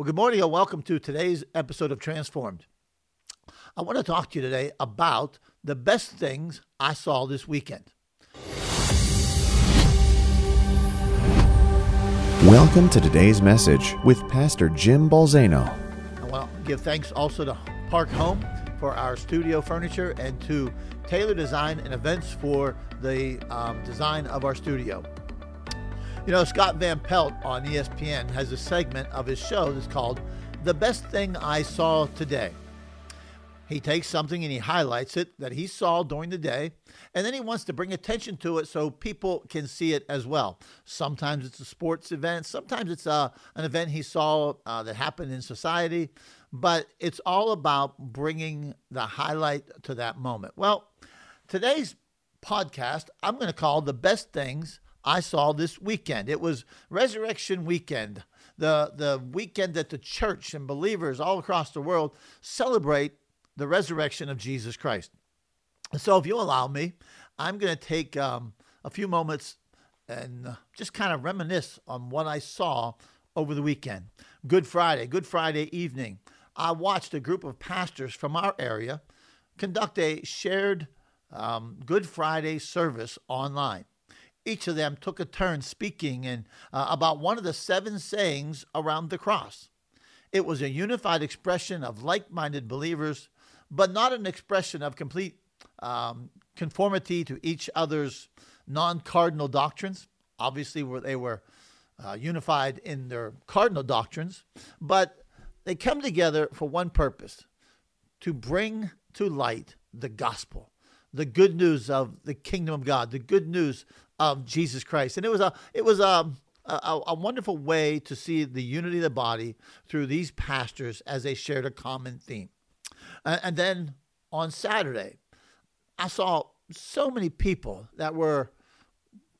Well, good morning and welcome to today's episode of Transformed. I want to talk to you today about the best things I saw this weekend. Welcome to today's message with Pastor Jim Balzano. I want to give thanks also to Park Home for our studio furniture and to Taylor Design and Events for the um, design of our studio. You know, Scott Van Pelt on ESPN has a segment of his show that's called The Best Thing I Saw Today. He takes something and he highlights it that he saw during the day, and then he wants to bring attention to it so people can see it as well. Sometimes it's a sports event, sometimes it's uh, an event he saw uh, that happened in society, but it's all about bringing the highlight to that moment. Well, today's podcast, I'm going to call The Best Things I saw this weekend. It was Resurrection Weekend, the, the weekend that the church and believers all across the world celebrate the resurrection of Jesus Christ. So, if you allow me, I'm going to take um, a few moments and uh, just kind of reminisce on what I saw over the weekend. Good Friday, Good Friday evening, I watched a group of pastors from our area conduct a shared um, Good Friday service online each of them took a turn speaking and, uh, about one of the seven sayings around the cross. It was a unified expression of like minded believers, but not an expression of complete um, conformity to each other's non cardinal doctrines. Obviously, they were uh, unified in their cardinal doctrines, but they come together for one purpose to bring to light the gospel, the good news of the kingdom of God, the good news of Jesus Christ. And it was a it was a a, a, wonderful way to see the unity of the body through these pastors as they shared a common theme. Uh, and then on Saturday, I saw so many people that were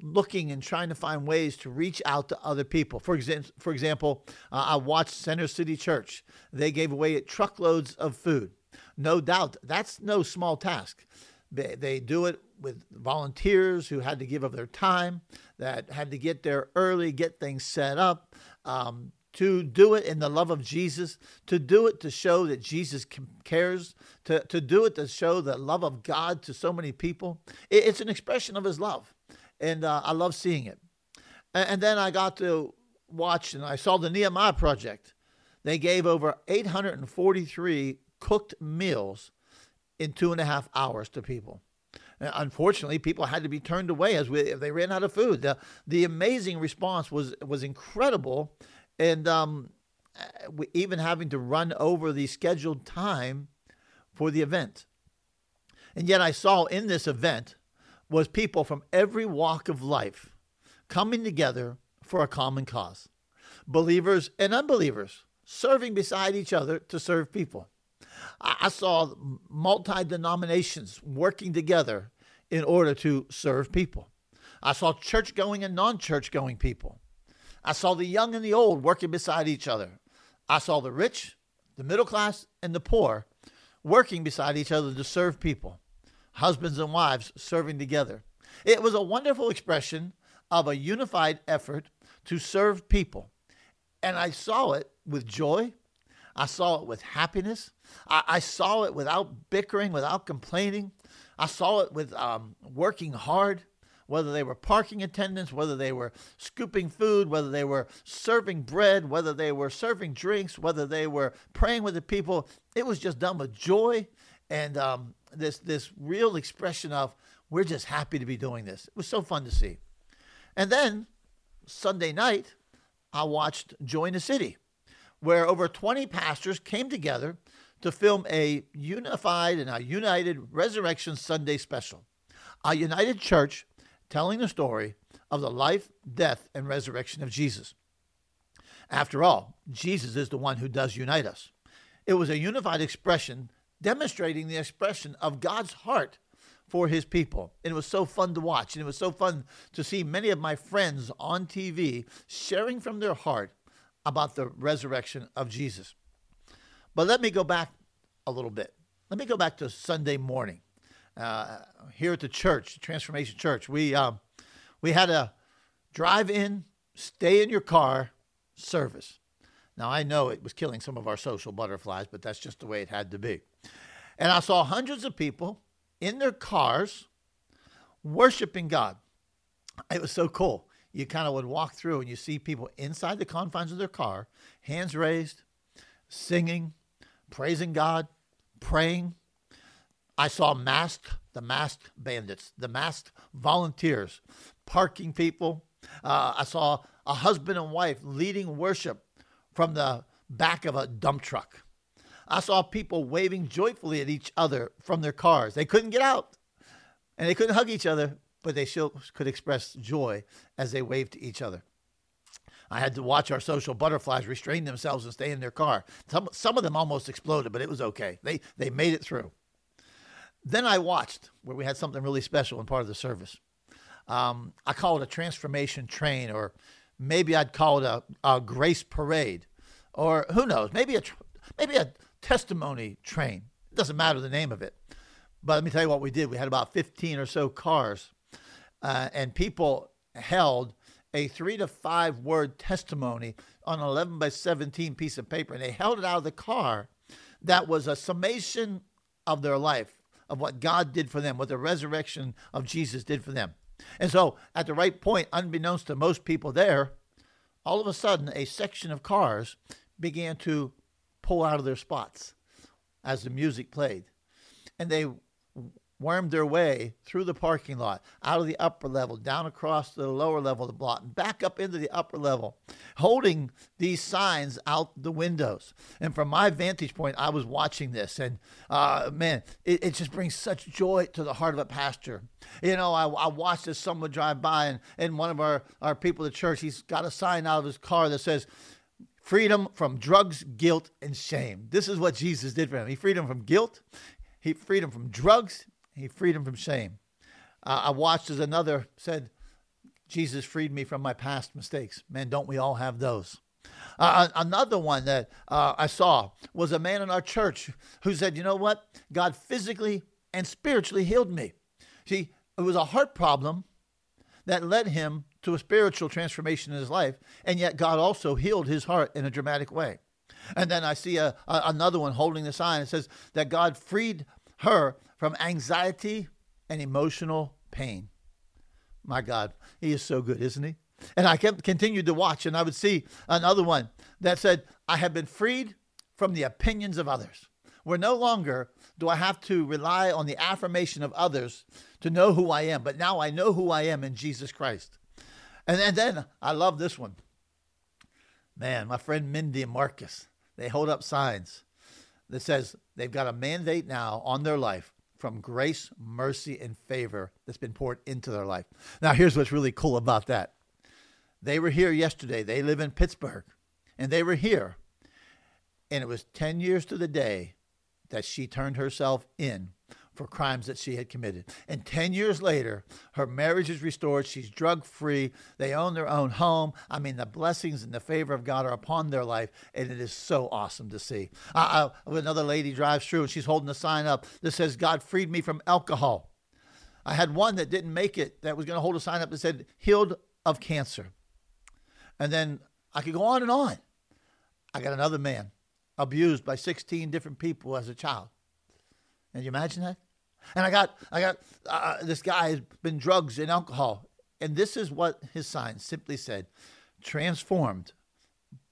looking and trying to find ways to reach out to other people. For example, for example, uh, I watched Center City Church. They gave away truckloads of food. No doubt, that's no small task. They, they do it with volunteers who had to give of their time, that had to get there early, get things set up, um, to do it in the love of Jesus, to do it to show that Jesus cares, to, to do it to show the love of God to so many people. It, it's an expression of his love. And uh, I love seeing it. And, and then I got to watch and I saw the Nehemiah Project. They gave over 843 cooked meals in two and a half hours to people. Unfortunately, people had to be turned away as we, they ran out of food. The, the amazing response was was incredible, and um, even having to run over the scheduled time for the event. And yet, I saw in this event was people from every walk of life coming together for a common cause, believers and unbelievers serving beside each other to serve people. I saw multi denominations working together in order to serve people. I saw church going and non church going people. I saw the young and the old working beside each other. I saw the rich, the middle class, and the poor working beside each other to serve people, husbands and wives serving together. It was a wonderful expression of a unified effort to serve people. And I saw it with joy. I saw it with happiness. I, I saw it without bickering, without complaining. I saw it with um, working hard, whether they were parking attendants, whether they were scooping food, whether they were serving bread, whether they were serving drinks, whether they were praying with the people. It was just done with joy and um, this this real expression of we're just happy to be doing this. It was so fun to see. And then Sunday night, I watched Join the City, where over 20 pastors came together to film a unified and a united Resurrection Sunday special. A united church telling the story of the life, death, and resurrection of Jesus. After all, Jesus is the one who does unite us. It was a unified expression demonstrating the expression of God's heart for his people. And it was so fun to watch. And it was so fun to see many of my friends on TV sharing from their heart about the resurrection of Jesus. But let me go back a little bit. Let me go back to Sunday morning uh, here at the church, Transformation Church. We um, we had a drive-in, stay in your car service. Now, I know it was killing some of our social butterflies, but that's just the way it had to be. And I saw hundreds of people in their cars worshiping God. It was so cool. You kind of would walk through and you see people inside the confines of their car, hands raised, singing, praising God, praying. I saw masked, the masked bandits, the masked volunteers, parking people. Uh, I saw a husband and wife leading worship from the back of a dump truck. I saw people waving joyfully at each other from their cars. They couldn't get out and they couldn't hug each other, but they still could express joy as they waved to each other. I had to watch our social butterflies restrain themselves and stay in their car. Some, some of them almost exploded, but it was okay. They, they made it through. Then I watched where we had something really special in part of the service. Um, I call it a transformation train, or maybe I'd call it a, a grace parade, or who knows, maybe a, maybe a testimony train. It doesn't matter the name of it. But let me tell you what we did. We had about 15 or so cars, uh, and people held a three to five word testimony on an 11 by 17 piece of paper, and they held it out of the car. That was a summation of their life, of what God did for them, what the resurrection of Jesus did for them. And so, at the right point, unbeknownst to most people there, all of a sudden, a section of cars began to pull out of their spots as the music played. And they wormed their way through the parking lot, out of the upper level, down across to the lower level of the block, and back up into the upper level, holding these signs out the windows. And from my vantage point, I was watching this, and uh, man, it, it, just brings such joy to the heart of a pastor. You know, I, I watched as someone drive by, and, and one of our, our people at church, he's got a sign out of his car that says, freedom from drugs, guilt, and shame. This is what Jesus did for him. He freed him from guilt, he freed him from drugs, he freed him from shame. Uh, I watched as another said, Jesus freed me from my past mistakes. Man, don't we all have those? Uh, another one that uh, I saw was a man in our church who said, You know what? God physically and spiritually healed me. See, it was a heart problem that led him to a spiritual transformation in his life, and yet God also healed his heart in a dramatic way. And then I see a, a another one holding the sign. It says that God freed her from anxiety and emotional pain. My God, he is so good, isn't he? And I kept continued to watch, and I would see another one that said, I have been freed from the opinions of others. Where no longer do I have to rely on the affirmation of others to know who I am, but now I know who I am in Jesus Christ. And, and then I love this one. Man, my friend Mindy and Marcus, they hold up signs that says they've got a mandate now on their life from grace, mercy, and favor that's been poured into their life. Now, here's what's really cool about that. They were here yesterday. They live in Pittsburgh, and they were here. And it was 10 years to the day that she turned herself in for crimes that she had committed. And 10 years later, her marriage is restored. She's drug free. They own their own home. I mean, the blessings and the favor of God are upon their life. And it is so awesome to see. Uh, uh, another lady drives through and she's holding a sign up that says, God freed me from alcohol. I had one that didn't make it that was going to hold a sign up that said, healed of cancer. And then I could go on and on. I got another man abused by 16 different people as a child. Can you imagine that? And I got, I got uh, this guy has been drugs and alcohol, and this is what his sign simply said: transformed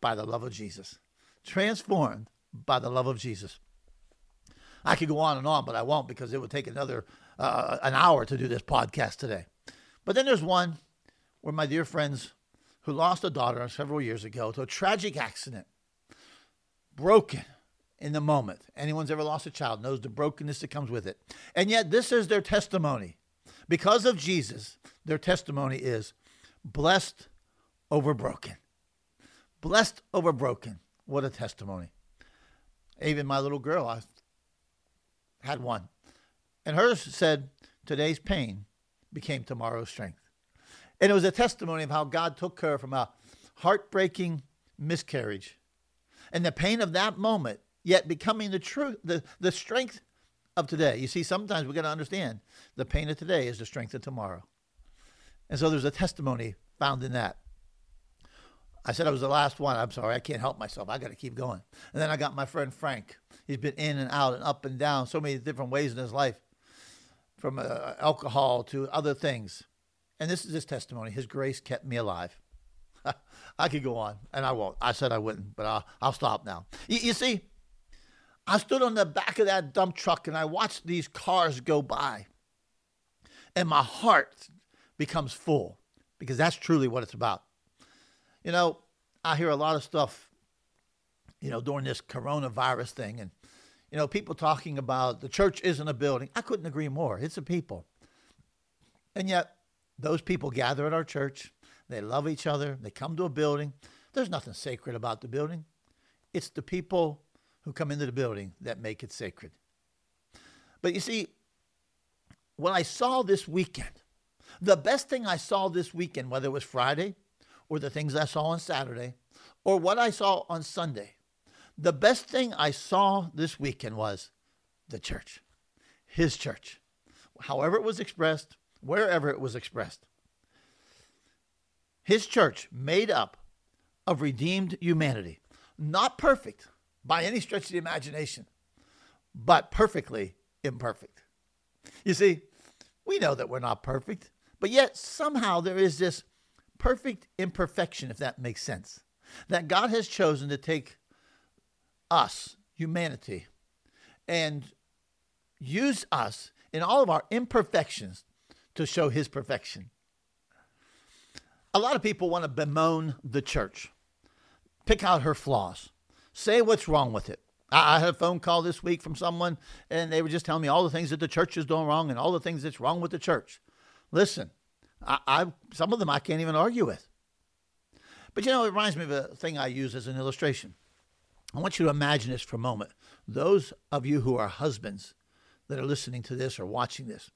by the love of Jesus. Transformed by the love of Jesus. I could go on and on, but I won't because it would take another uh, an hour to do this podcast today. But then there's one where my dear friends who lost a daughter several years ago to a tragic accident, broken, in the moment. Anyone's ever lost a child knows the brokenness that comes with it. And yet, this is their testimony. Because of Jesus, their testimony is blessed over broken. Blessed over broken. What a testimony. Even my little girl, I had one. And hers said, Today's pain became tomorrow's strength. And it was a testimony of how God took her from a heartbreaking miscarriage. And the pain of that moment yet becoming the truth, the, the strength of today. You see, sometimes we got to understand the pain of today is the strength of tomorrow. And so there's a testimony found in that. I said I was the last one. I'm sorry, I can't help myself. I got to keep going. And then I got my friend Frank. He's been in and out and up and down so many different ways in his life, from uh, alcohol to other things. And this is his testimony. His grace kept me alive. I could go on, and I won't. I said I wouldn't, but I'll, I'll stop now. You, you see, I stood on the back of that dump truck and I watched these cars go by, and my heart becomes full because that's truly what it's about. You know, I hear a lot of stuff, you know, during this coronavirus thing, and, you know, people talking about the church isn't a building. I couldn't agree more. It's a people. And yet, those people gather at our church, they love each other, they come to a building. There's nothing sacred about the building. It's the people who come into the building that make it sacred. But you see, what I saw this weekend, the best thing I saw this weekend, whether it was Friday or the things I saw on Saturday or what I saw on Sunday, the best thing I saw this weekend was the church, his church, however it was expressed, wherever it was expressed. His church made up of redeemed humanity, not perfect by any stretch of the imagination, but perfectly imperfect. You see, we know that we're not perfect, but yet somehow there is this perfect imperfection, if that makes sense, that God has chosen to take us, humanity, and use us in all of our imperfections to show his perfection. A lot of people want to bemoan the church, pick out her flaws, say what's wrong with it. I had a phone call this week from someone, and they were just telling me all the things that the church is doing wrong and all the things that's wrong with the church. Listen, I, I some of them I can't even argue with. But you know, it reminds me of a thing I use as an illustration. I want you to imagine this for a moment. Those of you who are husbands that are listening to this or watching this,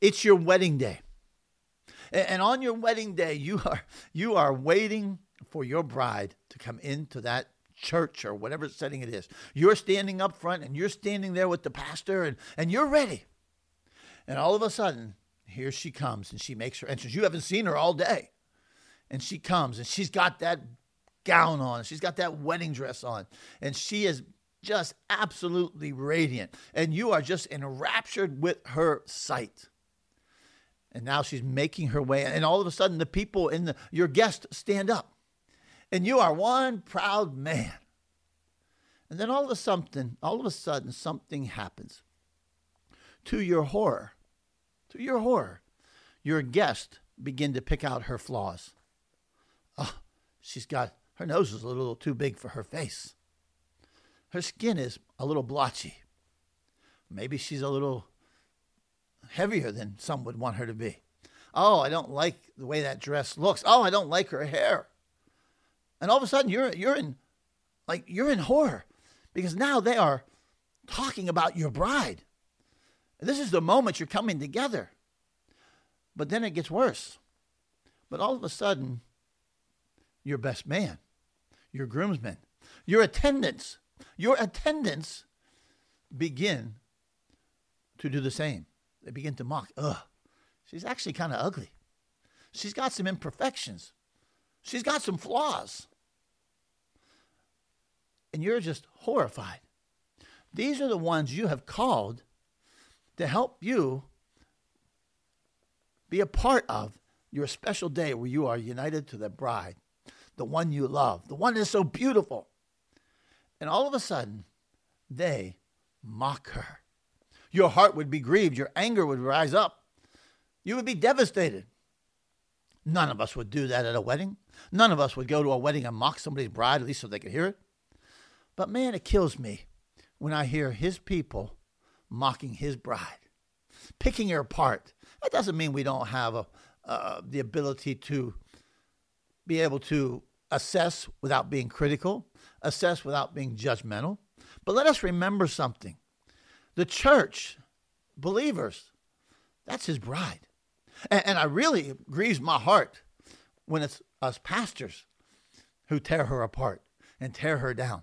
it's your wedding day. And on your wedding day, you are you are waiting for your bride to come into that church or whatever setting it is. You're standing up front and you're standing there with the pastor and, and you're ready. And all of a sudden, here she comes and she makes her entrance. You haven't seen her all day. And she comes and she's got that gown on. She's got that wedding dress on. And she is just absolutely radiant. And you are just enraptured with her sight. And now she's making her way. And all of a sudden, the people in the, your guests stand up. And you are one proud man. And then all of a sudden, all of a sudden, something happens. To your horror, to your horror, your guests begin to pick out her flaws. Oh, she's got her nose is a little too big for her face. Her skin is a little blotchy. Maybe she's a little heavier than some would want her to be. Oh, I don't like the way that dress looks. Oh, I don't like her hair. And all of a sudden you're you're in like you're in horror because now they are talking about your bride. This is the moment you're coming together. But then it gets worse. But all of a sudden, your best man, your groomsmen, your attendants, your attendants begin to do the same. They begin to mock. Ugh, she's actually kind of ugly. She's got some imperfections. She's got some flaws. And you're just horrified. These are the ones you have called to help you be a part of your special day where you are united to the bride, the one you love, the one that's so beautiful. And all of a sudden, they mock her. Your heart would be grieved, your anger would rise up, you would be devastated. None of us would do that at a wedding. None of us would go to a wedding and mock somebody's bride, at least so they could hear it. But man, it kills me when I hear his people mocking his bride, picking her apart. That doesn't mean we don't have a, uh, the ability to be able to assess without being critical, assess without being judgmental. But let us remember something the church, believers, that's his bride. And, and I really grieves my heart when it's us pastors who tear her apart and tear her down.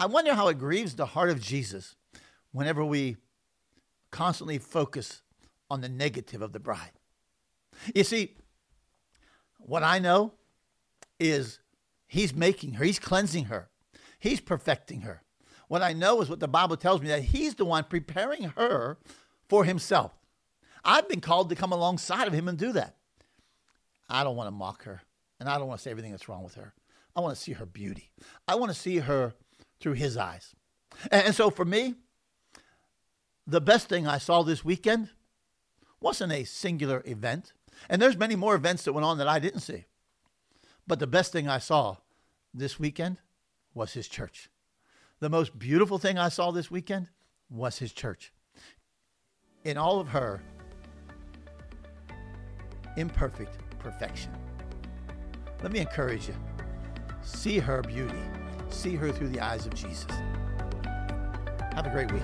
I wonder how it grieves the heart of Jesus whenever we constantly focus on the negative of the bride. You see, what I know is He's making her, He's cleansing her, He's perfecting her. What I know is what the Bible tells me that He's the one preparing her for Himself. I've been called to come alongside of Him and do that. I don't want to mock her, and I don't want to say everything that's wrong with her. I want to see her beauty. I want to see her through His eyes. And, so for me, the best thing I saw this weekend wasn't a singular event. And there's many more events that went on that I didn't see. But the best thing I saw this weekend was his church. The most beautiful thing I saw this weekend was his church. In all of her imperfect perfection. Let me encourage you. See her beauty. See her through the eyes of Jesus. Have a great week.